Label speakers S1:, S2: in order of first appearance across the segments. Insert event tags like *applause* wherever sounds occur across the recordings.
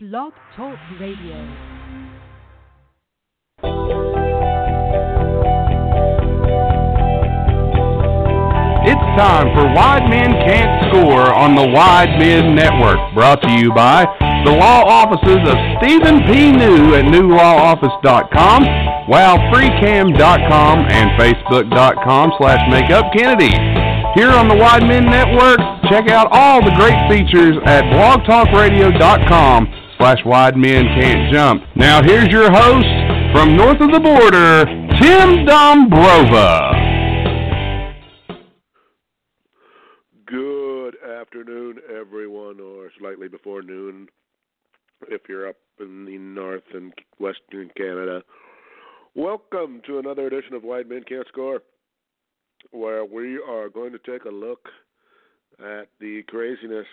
S1: Blog Talk Radio.
S2: It's time for Wide Men Can't Score on the Wide Men Network, brought to you by the law offices of Stephen P. New at newlawoffice.com, wowfreecam.com, and facebook.com slash makeupkennedy. Here on the Wide Men Network, check out all the great features at blogtalkradio.com slash wide men can't jump. Now here's your host from north of the border, Tim Dombrova.
S3: Good afternoon, everyone, or slightly before noon if you're up in the north and western Canada. Welcome to another edition of Wide Men Can't Score, where we are going to take a look at the craziness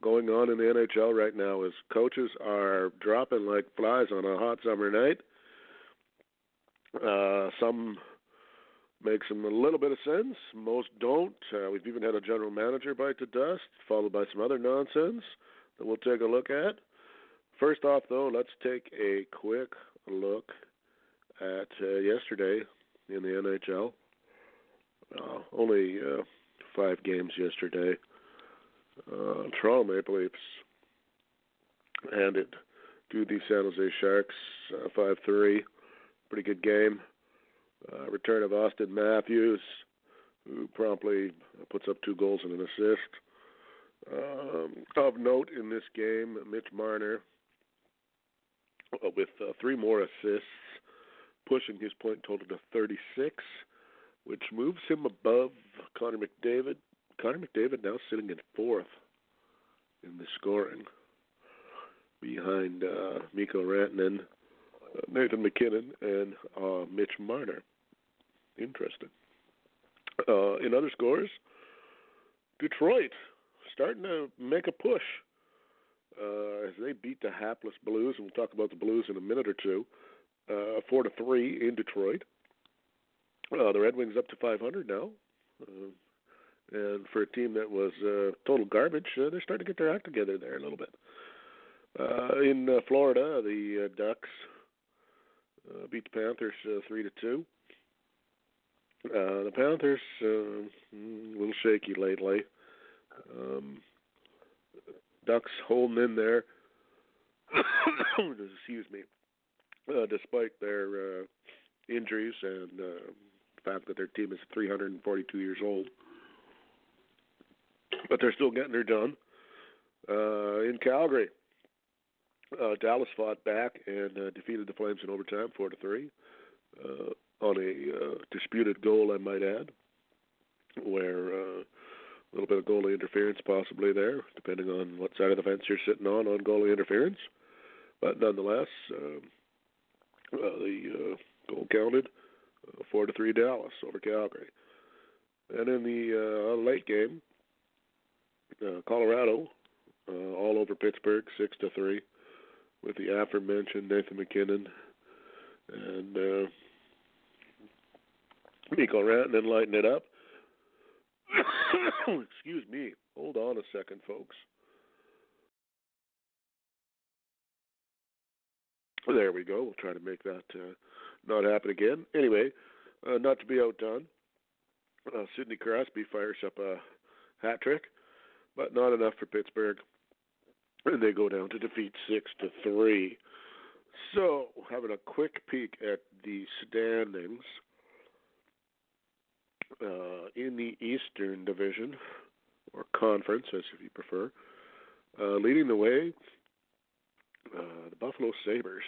S3: going on in the NHL right now as coaches are dropping like flies on a hot summer night. Uh, some make some a little bit of sense. Most don't. Uh, we've even had a general manager bite the dust, followed by some other nonsense that we'll take a look at. First off, though, let's take a quick look at uh, yesterday in the NHL. Uh, only uh, five games yesterday. Uh, Toronto Maple Leafs handed to the San Jose Sharks uh, five three. Pretty good game. Uh, return of Austin Matthews, who promptly puts up two goals and an assist. Um, of note in this game, Mitch Marner uh, with uh, three more assists, pushing his point total to 36, which moves him above Connor McDavid. Connor McDavid now sitting in fourth in the scoring, behind uh, Mikko Rantanen, uh, Nathan MacKinnon, and uh, Mitch Marner. Interesting. Uh, in other scores, Detroit starting to make a push uh, as they beat the hapless Blues, and we'll talk about the Blues in a minute or two. Uh, four to three in Detroit. The Red Wings up to 500 now, and for a team that was uh, total garbage, uh, they're starting to get their act together there a little bit. Uh, in uh, Florida, the uh, Ducks uh, beat the Panthers uh, three to two. Uh, the Panthers uh, a little shaky lately. Um, Ducks holding in there. *coughs* Excuse me. Uh, despite their uh, injuries and uh, the fact that their team is 342 years old, but they're still getting it done. Uh, in Calgary, uh, Dallas fought back and uh, defeated the Flames in overtime, four to three, uh, on a uh, disputed goal, I might add, where uh, a little bit of goalie interference possibly there, depending on what side of the fence you're sitting on on goalie interference. But nonetheless, uh, uh, the uh, goal counted uh, four to three Dallas over Calgary. And in the uh, late game, Colorado uh, all over Pittsburgh, six to three, with the aforementioned Nathan MacKinnon and uh, Mikko Rantanen lighting it up. *coughs* Excuse me. Hold on a second, folks. There we go. We'll try to make that uh, not happen again. Anyway, uh, not to be outdone, uh, Sidney Crosby fires up a hat trick, but not enough for Pittsburgh, and they go down to defeat six to three. So, having a quick peek at the standings uh, in the Eastern Division or Conference, as if you prefer, uh, leading the way, uh, the Buffalo Sabres.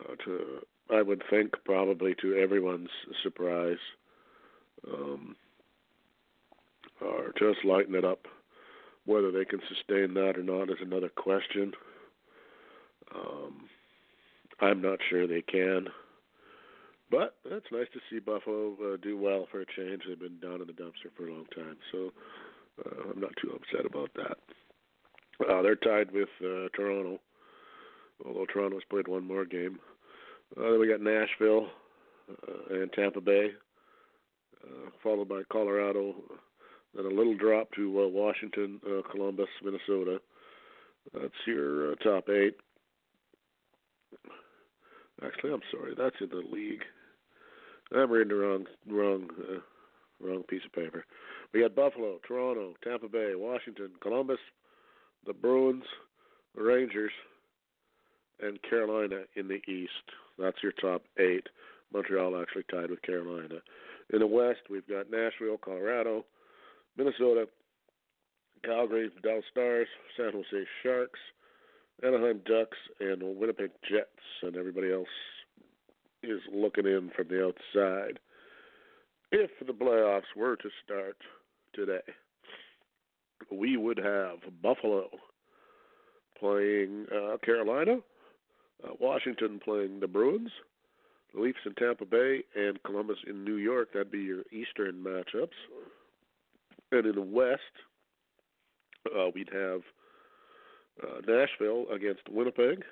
S3: Uh, to I would think probably to everyone's surprise, um, are just lighting it up. Whether they can sustain that or not is another question. Um, I'm not sure they can. But it's nice to see Buffalo uh, do well for a change. They've been down in the dumpster for a long time, so uh, I'm not too upset about that. Uh, they're tied with uh, Toronto, although Toronto's played one more game. Uh, then we got Nashville uh, and Tampa Bay, uh, followed by Colorado, then a little drop to uh, Washington, uh, Columbus, Minnesota, That's your uh, top eight. Actually, I'm sorry. That's in the league. I'm reading the wrong wrong uh, wrong piece of paper. We got Buffalo, Toronto, Tampa Bay, Washington, Columbus, the Bruins, the Rangers, and Carolina in the East. That's your top eight. Montreal actually tied with Carolina. In the West, we've got Nashville, Colorado, Minnesota, Calgary, Dallas Stars, San Jose Sharks, Anaheim Ducks, and Winnipeg Jets, and everybody else is looking in from the outside. If the playoffs were to start today, we would have Buffalo playing uh, Carolina, uh, Washington playing the Bruins, the Leafs in Tampa Bay, and Columbus in New York. That'd be your Eastern matchups. And in the West, uh, we'd have uh, Nashville against Winnipeg,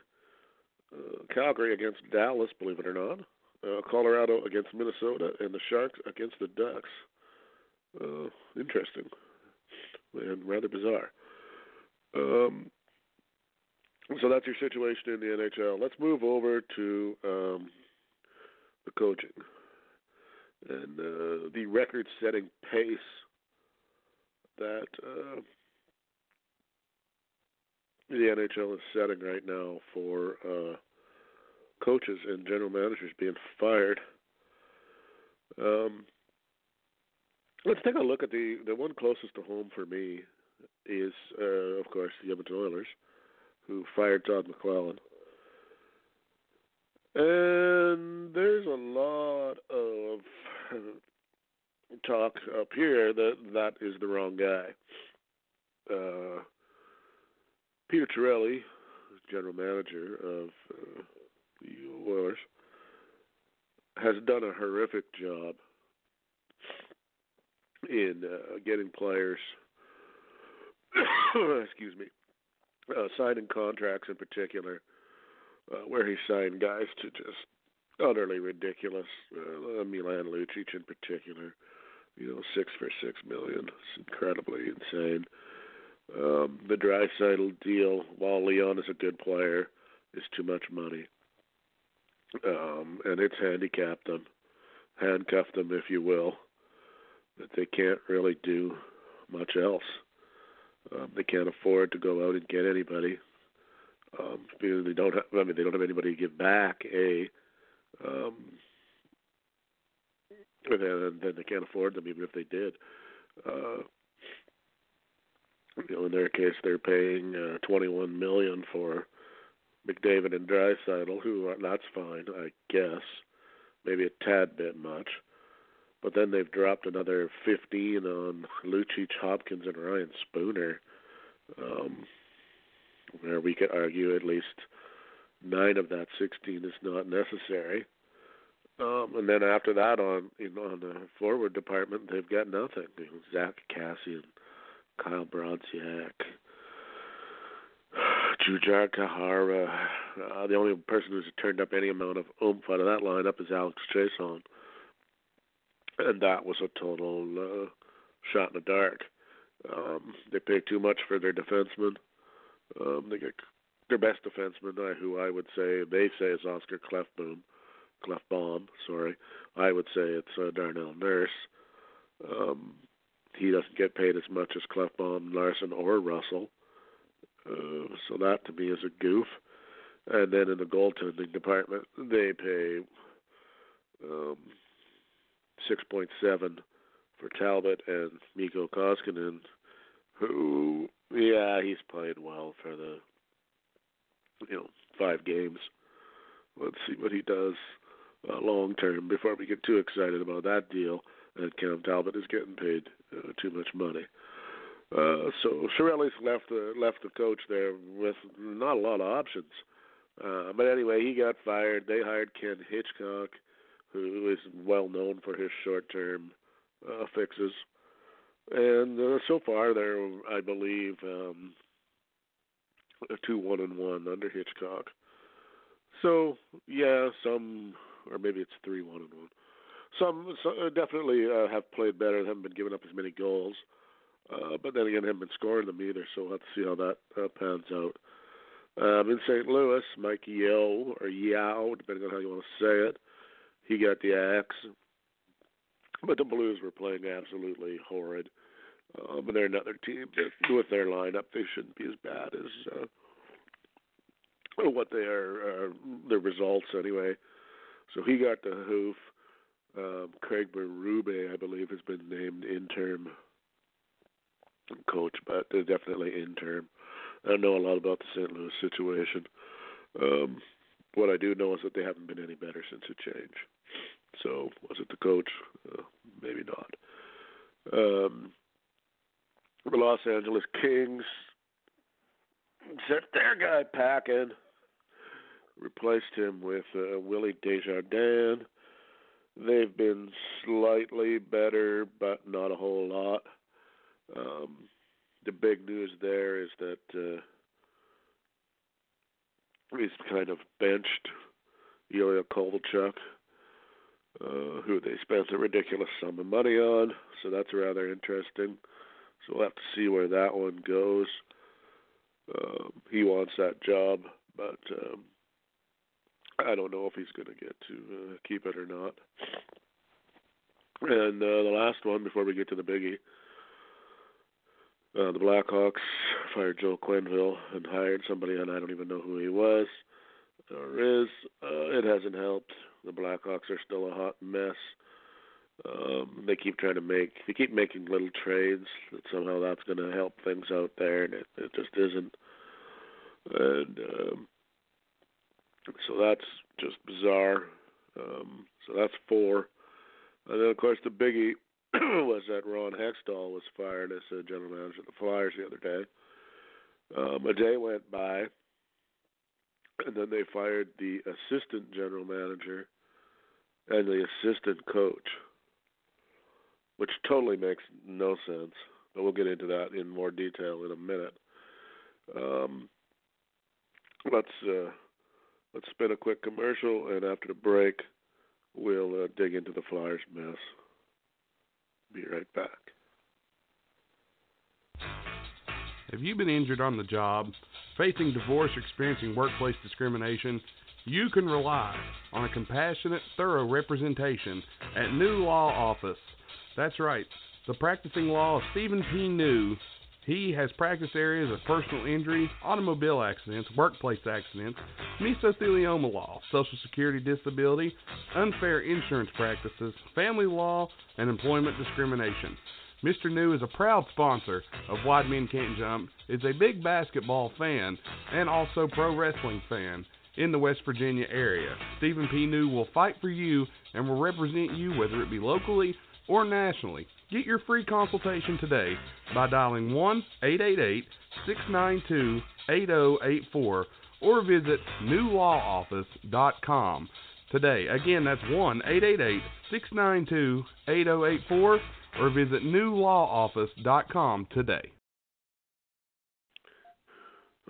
S3: uh, Calgary against Dallas, believe it or not, uh, Colorado against Minnesota, and the Sharks against the Ducks. Uh, interesting and rather bizarre. Um, so that's your situation in the NHL. Let's move over to um, the coaching and uh, the record-setting pace that uh, the NHL is setting right now for uh, coaches and general managers being fired. Um, let's take a look at the the one closest to home for me is, uh, of course, the Edmonton Oilers who fired Todd McLellan. And there's a lot of talk up here that that is the wrong guy. Uh, Peter Chiarelli, general manager of uh, the Oilers, has done a horrific job in uh, getting players, *coughs* excuse me, uh, signing contracts in particular, uh, where he signed guys to just utterly ridiculous. Uh, Milan Lucic in particular, you know, six for six million. It's incredibly insane. Um, the Draisaitl deal, while Leon is a good player, is too much money, um, and it's handicapped them, handcuffed them, if you will. That they can't really do much else. Um, they can't afford to go out and get anybody. Um, because they don't have. I mean, they don't have anybody to give back. A. Um, then, then they can't afford them, even if they did. Uh, you know, in their case, they're paying uh, 21 million for McDavid and Draisaitl, who are, that's fine, I guess. Maybe a tad bit much. But then they've dropped another 15 on Lucic, Hopkins, and Ryan Spooner, um, where we could argue at least nine of that 16 is not necessary. Um, and then after that, on you know, on the forward department, they've got nothing. You know, Zack Kassian, Kyle Brodziak, Jujhar Khaira. Uh, the only person who's turned up any amount of oomph out of that lineup is Alex Chiasson and that was a total uh, shot in the dark. Um, they pay too much for their defensemen. Um, they get their best defenseman, uh, who I would say they say is Oscar Klefbom, Klefbom. Sorry, I would say it's uh, Darnell Nurse. Um, he doesn't get paid as much as Klefbom, Larsson, or Russell. Uh, so that to me is a goof. And then in the goaltending department, they pay um, 6.7 for Talbot and Mikko Koskinen, who, yeah, he's played well for the, you know, five games. Let's see what he does uh, long term before we get too excited about that deal. And Cam Talbot is getting paid uh, too much money. Uh, so Chiarelli's left the left the coach there with not a lot of options. Uh, but anyway, he got fired. They hired Ken Hitchcock who is well known for his short-term uh, fixes. And uh, so far, they're, I believe, um, two one and one under Hitchcock. So yeah, some, or maybe it's three one and one. Some, some definitely uh, have played better. Haven't been giving up as many goals. Uh, but then again, haven't been scoring them either, so we'll have to see how that uh, pans out. Um, in St. Louis, Mike Yeo, or Yao, depending on how you want to say it, he got the axe. But the Blues were playing absolutely horrid. Uh, but they're another team that, with their lineup, they shouldn't be as bad as uh, what they are, uh, their results anyway. So he got the hoof. Um, Craig Berube, I believe, has been named interim coach, but definitely interim. I don't know a lot about the St. Louis situation. Um, what I do know is that they haven't been any better since the change. So was it the coach? Uh, maybe not. Um, the Los Angeles Kings sent their guy packing, replaced him with uh, Willie Desjardins. They've been slightly better, but not a whole lot. Um, the big news there is that uh, he's kind of benched Ilya Kovalchuk, uh, who they spent a ridiculous sum of money on. So that's rather interesting. So we'll have to see where that one goes. Um, he wants that job, but um, I don't know if he's going to get to uh, keep it or not. And uh, the last one before we get to the biggie, uh, the Blackhawks fired Joe Quenneville and hired somebody, and I don't even know who he was or is. Uh, it hasn't helped. The Blackhawks are still a hot mess. Um, they keep trying to make, they keep making little trades that somehow that's going to help things out there, and it, it just isn't. And um, so that's just bizarre. Um, so that's four. And then, of course, the biggie *clears throat* was that Ron Hextall was fired as a general manager of the Flyers the other day. Um, a day went by, and then they fired the assistant general manager and the assistant coach, which totally makes no sense. But we'll get into that in more detail in a minute. Um, let's uh, let's spin a quick commercial, and after the break, we'll uh, dig into the Flyers mess. Be right back.
S2: Have you been injured on the job, facing divorce, or experiencing workplace discrimination? You can rely on a compassionate, thorough representation at New Law Office. That's right, the practicing law of Stephen P. New. He has practice areas of personal injury, automobile accidents, workplace accidents, mesothelioma law, Social Security disability, unfair insurance practices, family law, and employment discrimination. Mr. New is a proud sponsor of Wide Men Can't Jump, is a big basketball fan, and also pro wrestling fan in the West Virginia area. Stephen P. New will fight for you and will represent you whether it be locally or nationally. Get your free consultation today by dialing 1 888 692 8084 or visit newlawoffice.com today. Again, that's 1 888 692 8084 or visit newlawoffice.com today.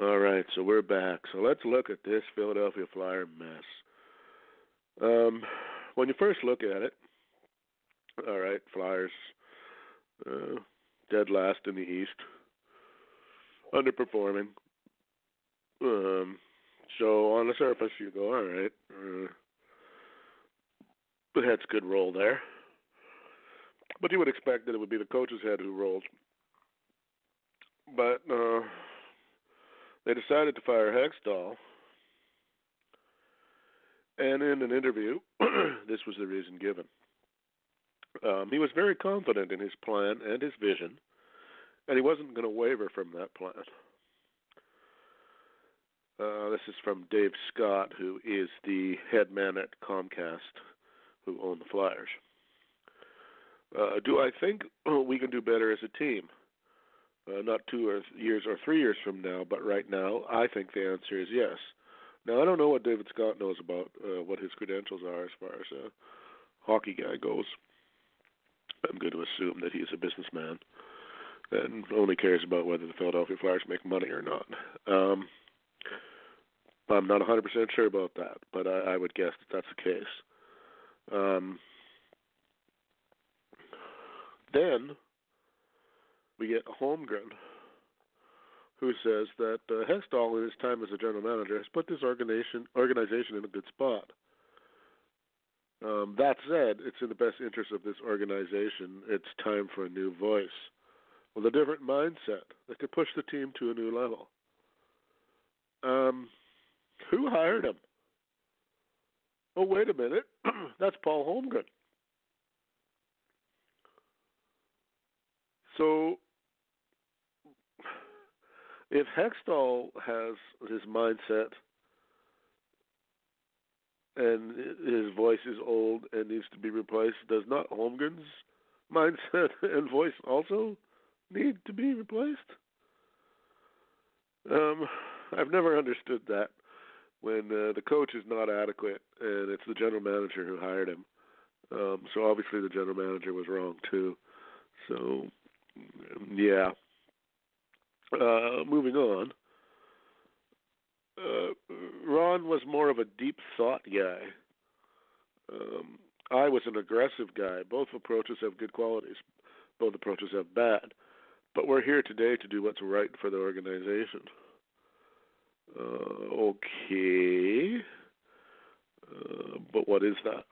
S3: All right, so we're back. So let's look at this Philadelphia Flyer mess. Um, when you first look at it, all right, Flyers uh, dead last in the East, underperforming. Um, so on the surface, you go, all right, uh, the good roll there. But you would expect that it would be the coach's head who rolled. But uh, they decided to fire Hextall. And in an interview, *clears throat* this was the reason given. Um, he was very confident in his plan and his vision, and he wasn't going to waver from that plan. Uh, this is from Dave Scott, who is the head man at Comcast, who own the Flyers. Uh, do I think we can do better as a team? Uh, not two or th- years or three years from now, but right now, I think the answer is yes. Now, I don't know what David Scott knows about uh, what his credentials are as far as a hockey guy goes. I'm going to assume that he's a businessman and only cares about whether the Philadelphia Flyers make money or not. Um, I'm not 100% sure about that, but I, I would guess that that's the case. Um, then we get Holmgren, who says that uh, in his time as a general manager, has put this organization organization in a good spot. Um, that said, it's in the best interest of this organization. It's time for a new voice with a different mindset that could push the team to a new level. Um, who hired him? Oh, wait a minute. *clears throat* That's Paul Holmgren. So, if Hextall has his mindset and his voice is old and needs to be replaced, does not Holmgren's mindset *laughs* and voice also need to be replaced? Um, I've never understood that when uh, the coach is not adequate and it's the general manager who hired him. Um, so obviously the general manager was wrong too. So yeah. Uh, moving on. Uh, Ron was more of a deep thought guy. Um, I was an aggressive guy. Both approaches have good qualities. Both approaches have bad. But we're here today to do what's right for the organization. Uh, okay. Uh, but what is that?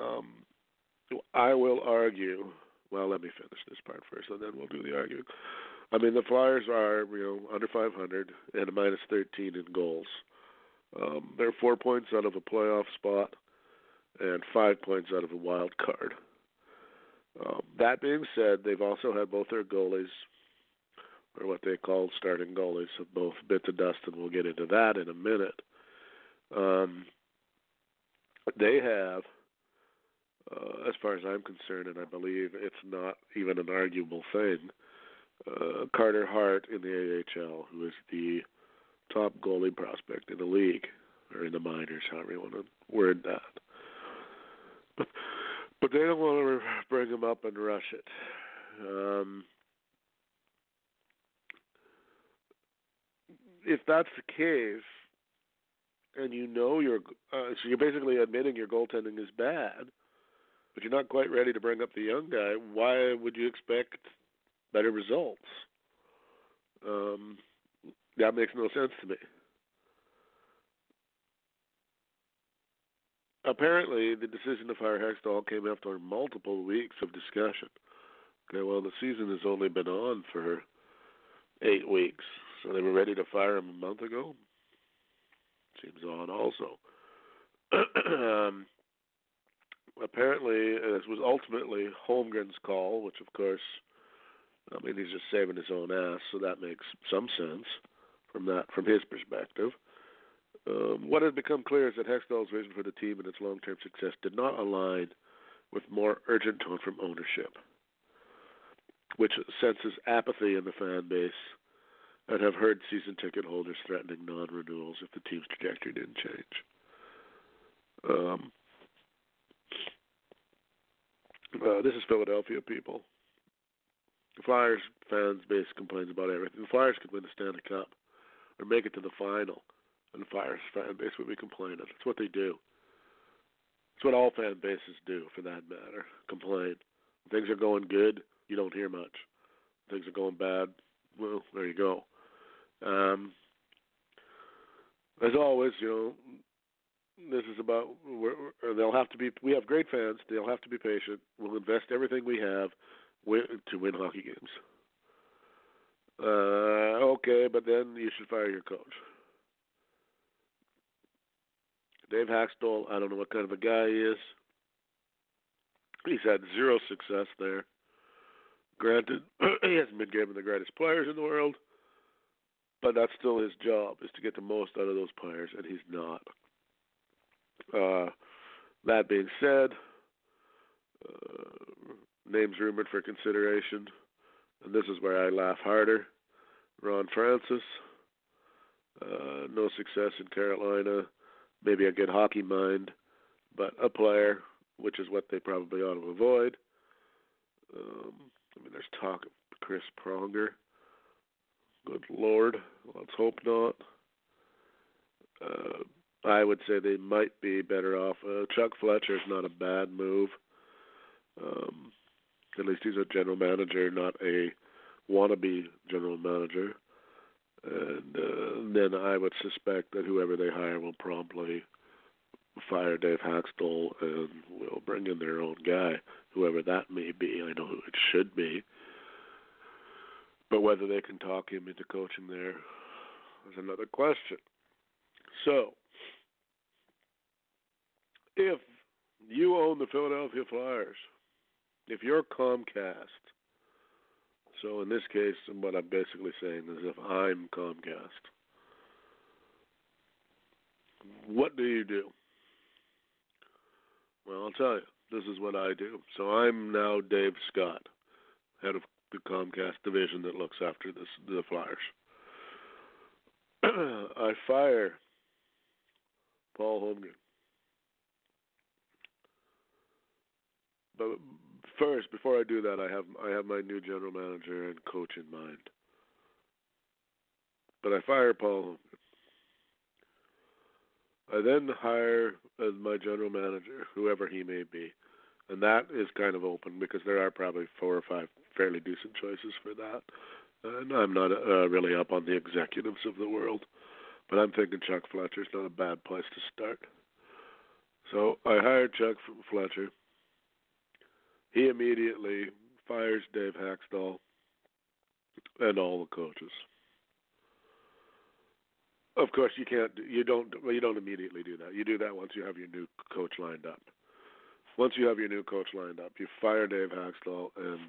S3: Um, I will argue. Well, let me finish this part first, and then we'll do the arguing. I mean, the Flyers are you know under 500 and a minus 13 in goals. Um, they're four points out of a playoff spot and five points out of a wild card. Um, that being said, they've also had both their goalies, or what they call starting goalies, have both bit the dust, and we'll get into that in a minute. Um, they have, uh, as far as I'm concerned, and I believe it's not even an arguable thing, uh, Carter Hart in the AHL, who is the top goalie prospect in the league, or in the minors, however you want to word that. *laughs* But, they don't want to bring him up and rush it. Um, if that's the case, and you know you're, uh, so you're basically admitting your goaltending is bad, but you're not quite ready to bring up the young guy. Why would you expect better results. Um, that makes no sense to me. Apparently, the decision to fire Hextall came after multiple weeks of discussion. Okay, well, the season has only been on for eight weeks, so they were ready to fire him a month ago. Seems odd, also. *clears throat* um, apparently, this was ultimately Holmgren's call, which, of course, I mean, he's just saving his own ass, so that makes some sense from that from his perspective. Um, what has become clear is that Hextall's vision for the team and its long-term success did not align with more urgent tone from ownership, which senses apathy in the fan base and have heard season ticket holders threatening non-renewals if the team's trajectory didn't change. Um, uh, this is Philadelphia people. The Flyers fans base complains about everything. The Flyers could win the Stanley Cup or make it to the final, and the Flyers fan base would be complaining. That's what they do. It's what all fan bases do, for that matter. Complain. When things are going good, you don't hear much. When things are going bad, well, there you go. Um, as always, you know, this is about. We're, they'll have to be. We have great fans. They'll have to be patient. We'll invest everything we have win, to win hockey games. Uh, okay, but then you should fire your coach. Dave Hakstol, I don't know what kind of a guy he is. He's had zero success there. Granted, *clears throat* he hasn't been given the greatest players in the world, but that's still his job is to get the most out of those players, and he's not. Uh, that being said, uh, names rumored for consideration, and this is where I laugh harder. Ron Francis, uh, no success in Carolina, maybe a good hockey mind, but a player, which is what they probably ought to avoid. Um, I mean, there's talk of Chris Pronger. Good Lord, let's hope not. Uh, I would say they might be better off. Uh, Chuck Fletcher is not a bad move. Um, At least he's a general manager, not a wannabe general manager. And uh, then I would suspect that whoever they hire will promptly fire Dave Hakstol and will bring in their own guy, whoever that may be. I know who it should be. But whether they can talk him into coaching there is another question. So, if you own the Philadelphia Flyers, if you're Comcast, so in this case, what I'm basically saying is if I'm Comcast, what do you do? Well, I'll tell you. This is what I do. So I'm now Dave Scott, head of the Comcast division that looks after this, the Flyers. *clears throat* I fire Paul Holmgren. But first, before I do that, I have I have my new general manager and coach in mind. But I fire Paul I then hire as my general manager, whoever he may be. And that is kind of open because there are probably four or five fairly decent choices for that. And I'm not uh, really up on the executives of the world, but I'm thinking Chuck Fletcher's not a bad place to start. So I hired Chuck Fletcher. He immediately fires Dave Hakstol and all the coaches. Of course, you can't. You don't. Well, you don't immediately do that. You do that once you have your new coach lined up. Once you have your new coach lined up, you fire Dave Hakstol and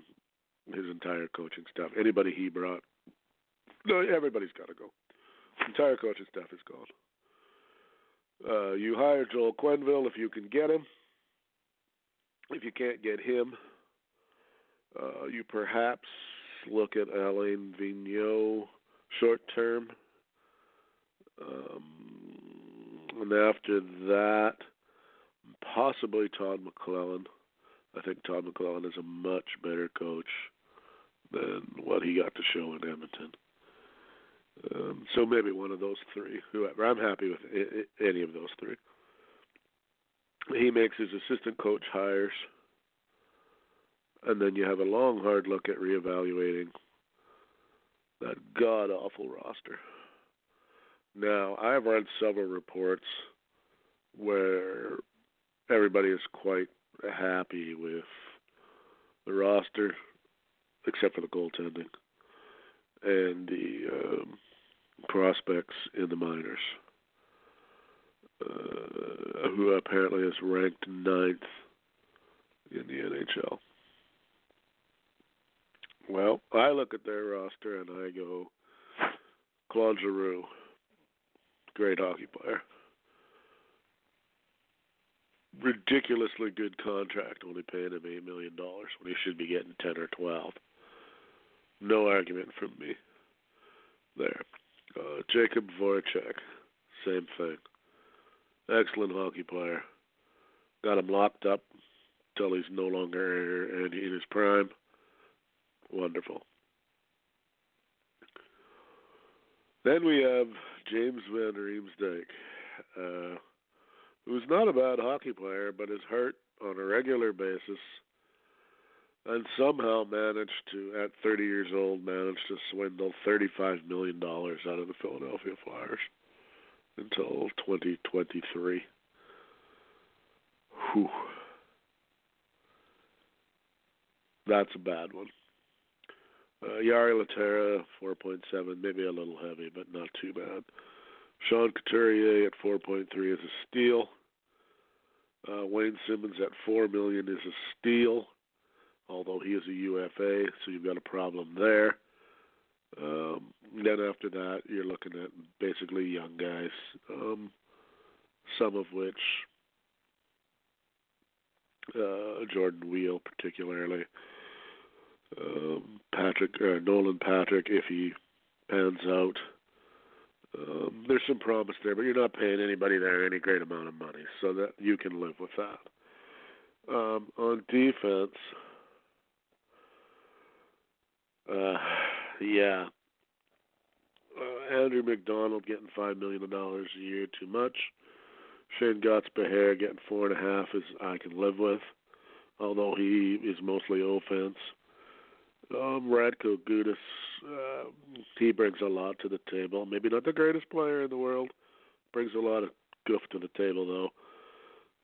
S3: his entire coaching staff. Anybody he brought, no, everybody's got to go. Entire coaching staff is gone. Uh, you hire Joel Quenneville if you can get him. If you can't get him, uh, you perhaps look at Alain Vigneault short term um, and after that, possibly Todd McLellan. I think Todd McLellan is a much better coach than what he got to show in Edmonton. Um, so maybe one of those three, whoever. I'm happy with any of those three. He makes his assistant coach hires, and then you have a long, hard look at reevaluating that god awful roster. Now, I've read several reports where everybody is quite happy with the roster, except for the goaltending and the um, prospects in the minors, uh, who apparently is ranked ninth in the NHL. Well, I look at their roster and I go, Claude Giroux great hockey player. Ridiculously good contract, only paying him eight million dollars when he should be getting ten or twelve. No argument from me there. Uh, Jakub Voracek, same thing. Excellent hockey player. Got him locked up till he's no longer in his prime. Wonderful. Then we have James Van Riemsdyk, uh, who's not a bad hockey player, but is hurt on a regular basis, and somehow managed to, at 30 years old, managed to swindle 35 million dollars out of the Philadelphia Flyers until 2023. Whew. That's a bad one. Uh, Jori Lehtera, 4.7, maybe a little heavy, but not too bad. Sean Couturier at 4.3 is a steal. Uh, Wayne Simmonds at 4 million is a steal, although he is a UFA, so you've got a problem there. Um, then after that, you're looking at basically young guys, um, some of which uh, Jordan Weal, particularly um, Patrick uh, Nolan Patrick if he pans out. Um, there's some promise there, but you're not paying anybody there any great amount of money, so that you can live with that. Um, on defense, uh, yeah, uh, Andrew MacDonald getting five million dollars a year too much. Shayne Gostisbehere getting four and a half is I can live with. although he is mostly offense. Um, Radko Gudas, uh, he brings a lot to the table. Maybe not the greatest player in the world, brings a lot of goof to the table though.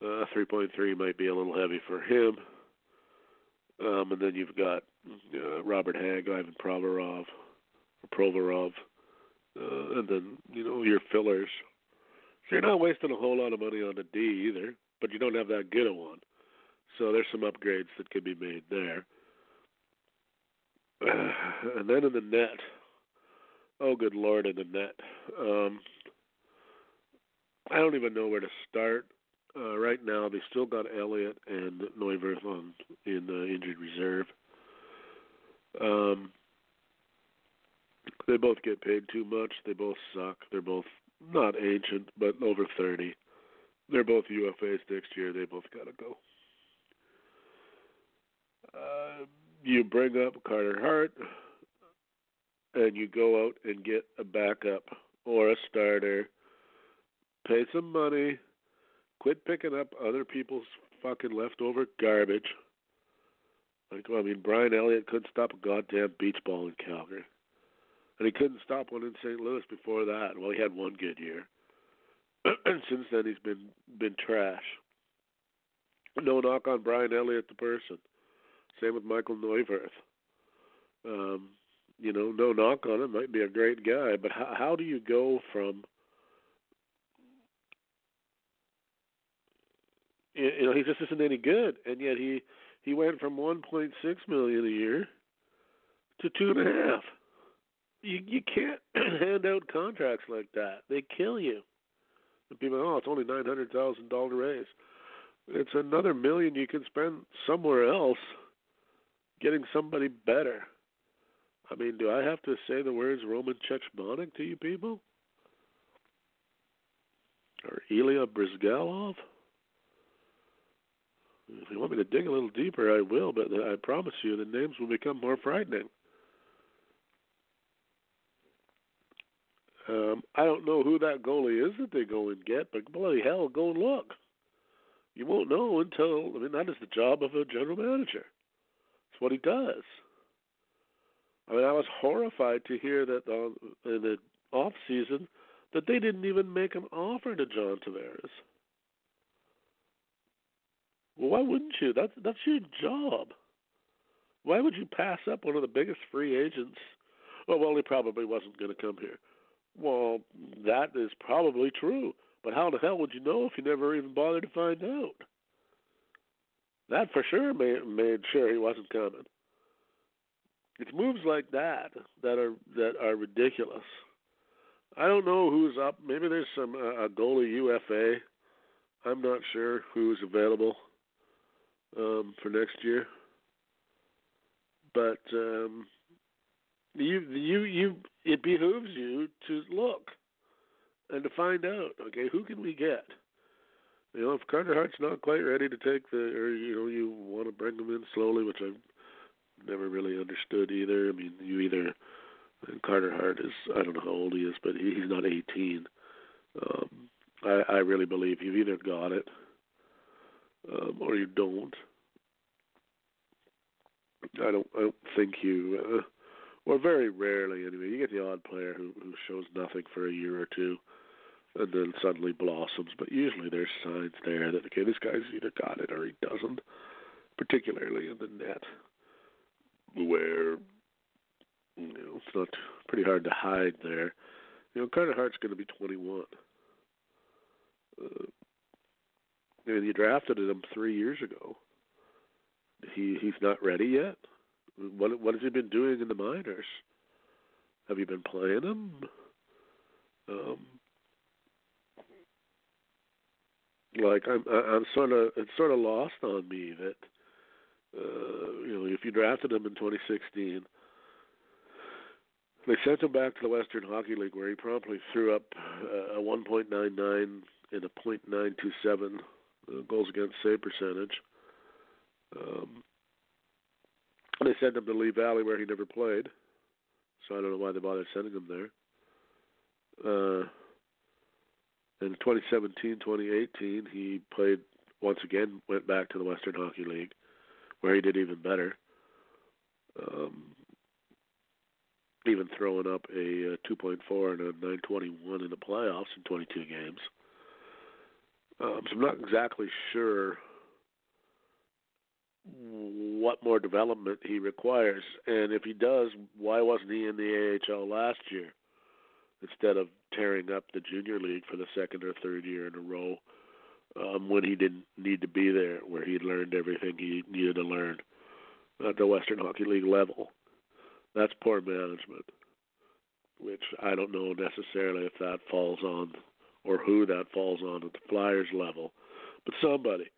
S3: Uh, 3.3 might be a little heavy for him. Um, and then you've got uh, Robert Hagg, Ivan Provorov, Provorov, uh, and then you know your fillers. So you're not wasting a whole lot of money on the D either, but you don't have that good a one. So there's some upgrades that can be made there. Uh, *sighs* and then in the net, oh good lord, in the net. Um, I don't even know where to start. Uh, right now, they still got Elliott and Neuvirth on in the injured reserve. Um, they both get paid too much. They both suck. They're both not ancient, but over 30. They're both UFAs next year. They both got to go. Uh, you bring up Carter Hart, and you go out and get a backup or a starter. Pay some money. Quit picking up other people's fucking leftover garbage. Like, well, I mean, Brian Elliott couldn't stop a goddamn beach ball in Calgary. And he couldn't stop one in St. Louis before that. Well, he had one good year. *clears throat* and since then, he's been been trash. No knock on Brian Elliott, the person. Same with Michael Neuvirth. Um, you know, no knock on him. Might be a great guy, but how, how do you go from you know he just isn't any good, and yet he he went from 1.6 million a year to two and a half. You you can't *clears throat* hand out contracts like that. They kill you. And people, oh, it's only nine hundred thousand dollar raise. It's another million you can spend somewhere else, getting somebody better. I mean, do I have to say the words Roman Cechmanek to you people? Or Ilya Bryzgalov? If you want me to dig a little deeper, I will, but I promise you the names will become more frightening. Um, I don't know who that goalie is that they go and get, but bloody hell, go and look. You won't know until I mean that is the job of a general manager. It's what he does. I mean, I was horrified to hear that on, in the off season that they didn't even make an offer to John Tavares. Well, why wouldn't you? That's that's your job. Why would you pass up one of the biggest free agents? Oh, well, he probably wasn't going to come here. Well, that is probably true. But how the hell would you know if you never even bothered to find out? That for sure made, made sure he wasn't coming. It's moves like that that are that are ridiculous. I don't know who's up. Maybe there's some uh, a goalie UFA. I'm not sure who's available um, for next year. But um, you you you it behooves you to look and to find out. Okay, who can we get? You know, if Carter Hart's not quite ready to take the, or you know, you want to bring him in slowly, which I've never really understood either. I mean, you either Carter Hart is I don't know how old he is, but he, he's not 18. Um, I, I really believe you've either got it um, or you don't. I don't. I don't think you. Uh, or very rarely, anyway. You get the odd player who who shows nothing for a year or two, and then suddenly blossoms. But usually there's signs there that okay, this guy's either got it or he doesn't. Particularly in the net, where you know it's not pretty hard to hide there. You know, Carter Hart's going to be 21. Uh, and you drafted him three years ago. He he's not ready yet. What what has he been doing in the minors? Have you been playing him? Um, like I'm I'm sort of it's sort of lost on me that uh, you know if you drafted him in 2016, they sent him back to the Western Hockey League where he promptly threw up uh, a 1.99 and a .927 uh, goals against save percentage. Um, they sent him to Lehigh Valley where he never played, so I don't know why they bothered sending him there. Uh, in 2017, 2018, he played once again, went back to the Western Hockey League, where he did even better. Um, even throwing up a, a 2.4 and a 921 in the playoffs in 22 games. Um, so I'm not exactly sure what more development he requires, and if he does, why wasn't he in the AHL last year instead of tearing up the junior league for the second or third year in a row um, when he didn't need to be there, where he learned everything he needed to learn at the Western Hockey League level? That's poor management, which I don't know necessarily if that falls on or who that falls on at the Flyers level, but somebody.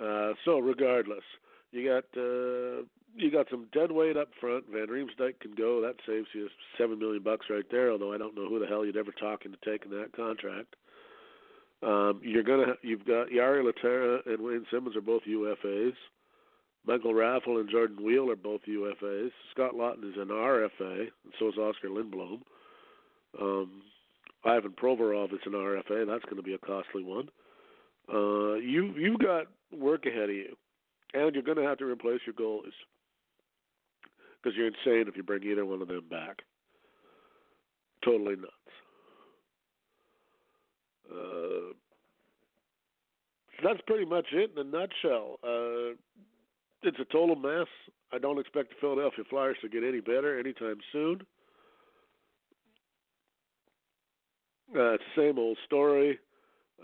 S3: Uh, so regardless, you got uh, you got some dead weight up front. Van Riemsdyk can go. That saves you seven million bucks right there. Although I don't know who the hell you'd ever talk into taking that contract. Um, you're gonna you've got Jori Lehtera and Wayne Simmonds are both UFAs. Michael Raffl and Jordan Weal are both UFAs. Scott Laughton is an RFA, and so is Oskar Lindblom. Um, Ivan Provorov is an RFA. That's going to be a costly one. Uh, you you've got work ahead of you, and you're going to have to replace your goalies because you're insane if you bring either one of them back. Totally nuts. Uh, that's pretty much it in a nutshell. Uh, it's a total mess. I don't expect the Philadelphia Flyers to get any better anytime soon. Uh, it's the same old story.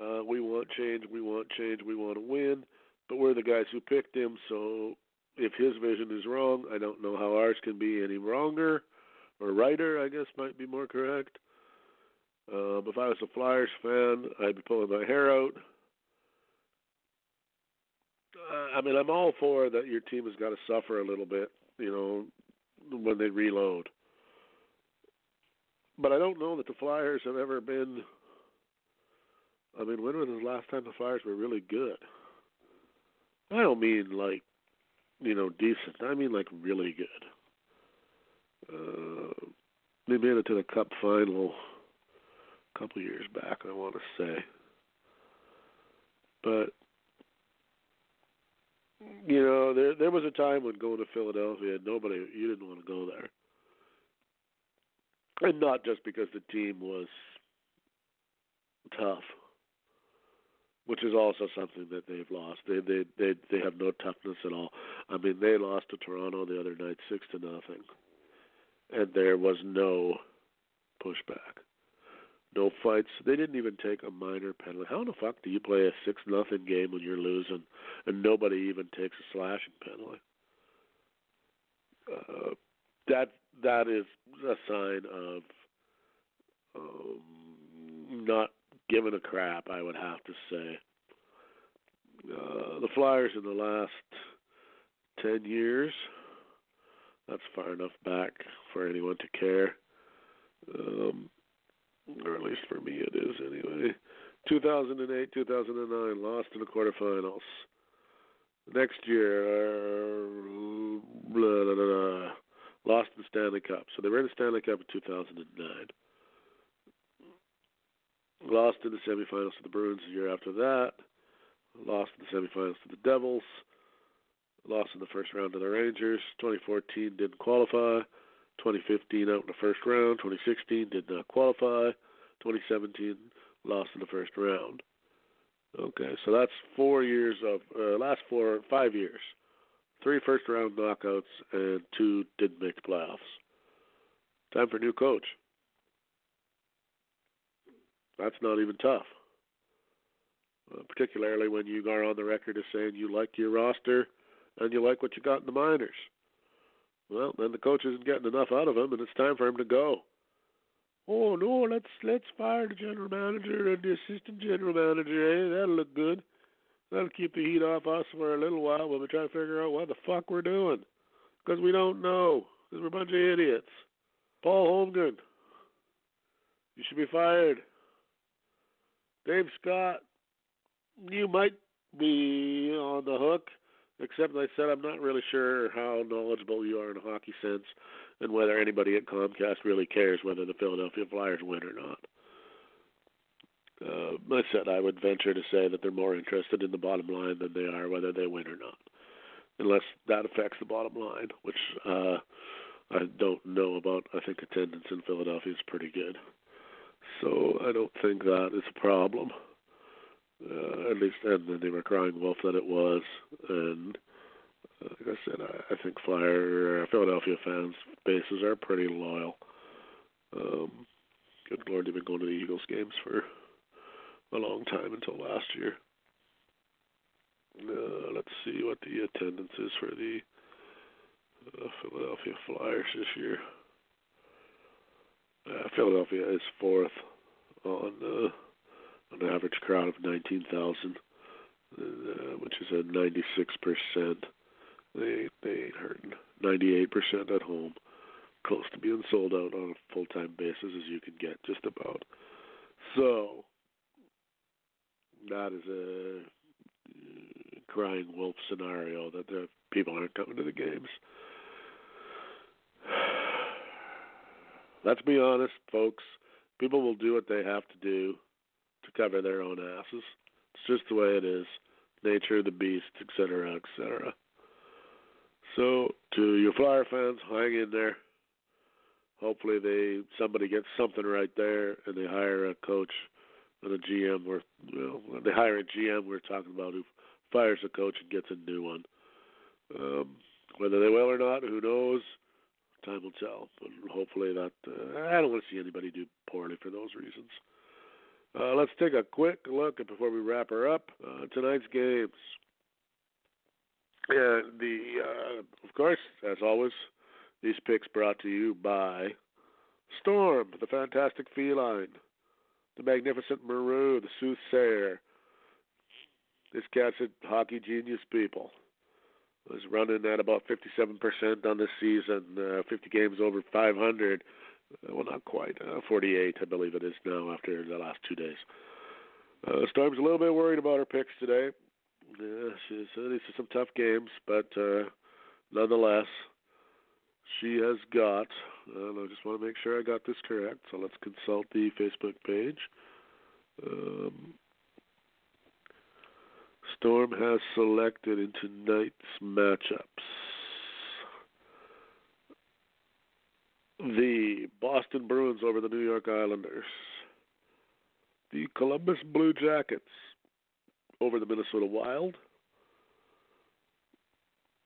S3: Uh, we want change. We want change. We want to win. But we're the guys who picked him. So if his vision is wrong, I don't know how ours can be any wronger or righter. I guess might be more correct. Um, if I was a Flyers fan, I'd be pulling my hair out. Uh, I mean, I'm all for that. Your team has got to suffer a little bit, you know, when they reload. But I don't know that the Flyers have ever been. I mean, when was the last time the Flyers were really good? I don't mean like, you know, decent. I mean like really good. Uh, they made it to the Cup final a couple years back, I want to say. But you know, there there was a time when going to Philadelphia, nobody you didn't want to go there and not just because the team was tough, which is also something that they've lost. They they they they have no toughness at all. I mean, they lost to Toronto the other night six to nothing, and there was no pushback, no fights. They didn't even take a minor penalty. How in the fuck do you play a six nothing game when you're losing and nobody even takes a slashing penalty? Uh, that that is a sign of um, not giving a crap. I would have to say. Uh, the Flyers in the last ten years. That's far enough back for anyone to care, um, or at least for me it is anyway. 2008, 2009, lost in the quarterfinals. Next year, uh, blah, blah, blah, lost in the Stanley Cup. So they were in the Stanley Cup in 2009. Lost in the semifinals to the Bruins the year after that. Lost in the semifinals to the Devils. Lost in the first round to the Rangers. 2014 didn't qualify. 2015 out in the first round. 2016 did not qualify. 2017 lost in the first round. Okay, so that's four years of uh, last four five years three first round knockouts, and two didn't make the playoffs. Time for a new coach. That's not even tough. Uh, particularly when you are on the record as saying you like your roster and you like what you got in the minors. Well, then the coach isn't getting enough out of him, and it's time for him to go. Oh no, let's let's fire the general manager and the assistant general manager. Hey, that'll look good. That'll keep the heat off us for a little while while we try to figure out what the fuck we're doing. Because we don't know. Because we're a bunch of idiots. Paul Holmgren, you should be fired. Dave Scott, you might be on the hook, except I said I'm not really sure how knowledgeable you are in a hockey sense and whether anybody at Comcast really cares whether the Philadelphia Flyers win or not uh, I said I would venture to say that they're more interested in the bottom line than they are whether they win or not. unless that affects the bottom line, which uh, I don't know about. I think attendance in Philadelphia is pretty good, so I don't think that is a problem. Uh, at least, and then they were crying wolf that it was, and uh, like I said, I, I think Flyer uh, Philadelphia fans bases are pretty loyal. Um, good lord, they've been going to the Eagles games for a long time until last year. Uh, let's see what the attendance is for the uh, Philadelphia Flyers this year. Uh, Philadelphia is fourth on uh, an average crowd of 19,000, uh, which is a 96 percent. They they ain't hurting. 98 percent at home, close to being sold out on a full time basis as you can get, just about. So that is a uh, crying wolf scenario that the people aren't coming to the games. Let's be honest, folks. People will do what they have to do to cover their own asses. It's just the way it is. Nature of the beast, etc., etc. So, to your Flyer fans, hang in there. Hopefully, they somebody gets something right there, and they hire a coach and a GM. Or well, they hire a GM. We're talking about who fires a coach and gets a new one. Um, whether they will or not, who knows? Time will tell. But hopefully that uh, I don't want to see anybody do poorly for those reasons. Uh, let's take a quick look before we wrap her up. Uh, tonight's games. Yeah, the uh, of course, as always, these picks brought to you by Storm, the fantastic feline, the magnificent Maru, the soothsayer, this cat's a hockey genius, people. Was running at about 57% on the season, uh, 50 games over 500. Uh, well, not quite, uh, 48, I believe it is now after the last two days. Uh, Storm's a little bit worried about her picks today. Yeah, she's, uh, these are some tough games, but uh, nonetheless, she has got. Uh, I just want to make sure I got this correct, so let's consult the Facebook page. Um, Storm has selected in tonight's matchups the Boston Bruins over the New York Islanders, the Columbus Blue Jackets over the Minnesota Wild,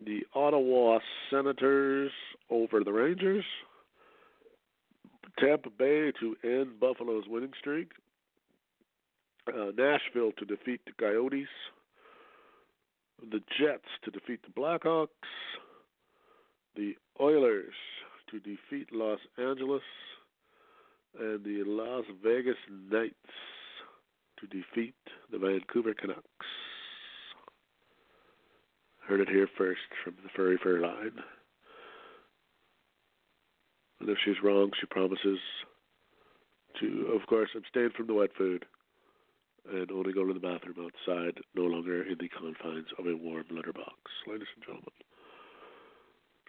S3: the Ottawa Senators over the Rangers, Tampa Bay to end Buffalo's winning streak, uh, Nashville to defeat the Coyotes. The Jets to defeat the Blackhawks, the Oilers to defeat Los Angeles, and the Las Vegas Knights to defeat the Vancouver Canucks. Heard it here first from the Furry Fur line. And if she's wrong, she promises to, of course, abstain from the wet food and only go to the bathroom outside, no longer in the confines of a warm letterbox, ladies and gentlemen.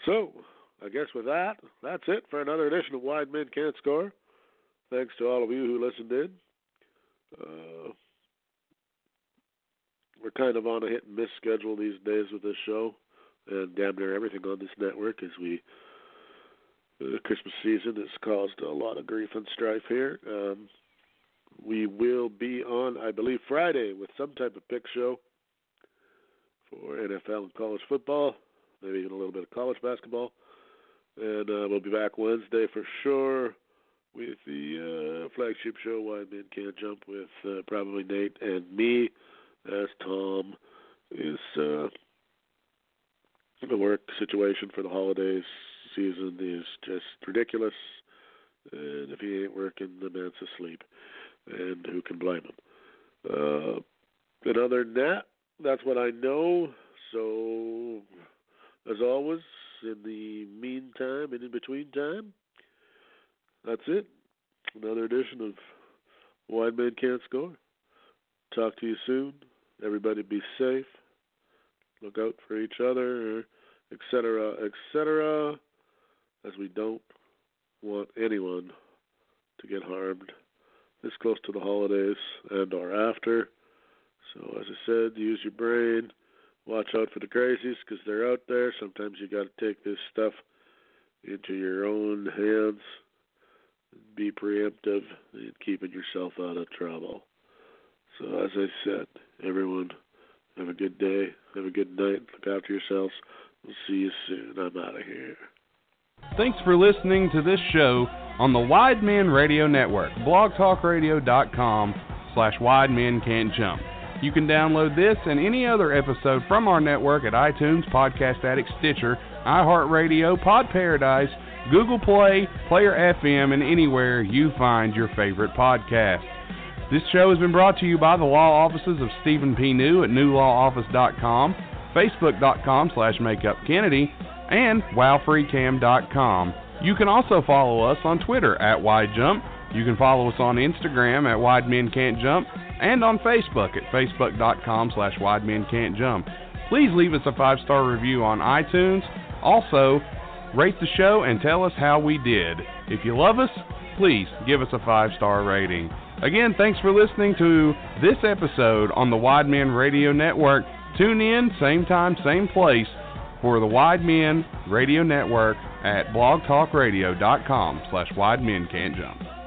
S3: So, I guess with that, that's it for another edition of Wide Men Can't Score. Thanks to all of you who listened in. Uh, we're kind of on a hit and miss schedule these days with this show, and damn near everything on this network as we the Christmas season has caused a lot of grief and strife here. Um, we will be on, I believe, Friday with some type of pick show for NFL and college football, maybe even a little bit of college basketball. And uh, we'll be back Wednesday for sure with the uh, flagship show, Wide Men Can't Jump, with uh, probably Nate and me, as Tom is uh, the work situation for the holidays season is just ridiculous. And if he ain't working, the man's asleep and who can blame him? Uh, and other than that, that's what I know. So, as always, in the meantime and in between time, that's it. Another edition of Wide Men Can't Score. Talk to you soon. Everybody be safe. Look out for each other, etc., etc., as we don't want anyone to get harmed this close to the holidays and or after. So as I said, use your brain, watch out for the crazies because they're out there. Sometimes you got to take this stuff into your own hands. Be preemptive in keeping yourself out of trouble. So, as I said, everyone, have a good day. Have a good night. Look after yourselves. We'll see you soon. I'm out of here.
S2: Thanks for listening to this show on the Wide Men Radio Network, blogtalkradio.com slash Wide Men Can't Jump. You can download this and any other episode from our network at iTunes, Podcast Addict, Stitcher, iHeartRadio, Pod Paradise, Google Play, Player FM, and anywhere you find your favorite podcast. This show has been brought to you by the law offices of Stephen P. New at newlawoffice.com, facebook.com slash makeupkennedy, and wowfreecam.com. You can also follow us on Twitter at WideJump. You can follow us on Instagram at Wide Men Can't Jump and on Facebook at facebook.com slash Wide. Please leave us a five-star review on iTunes. Also, rate the show and tell us how we did. If you love us, please give us a five-star rating. Again, thanks for listening to this episode on the Wide Men Radio Network. Tune in, same time, same place, for the Wide Men Radio Network at blogtalkradio.com slash Wide Men Can't Jump.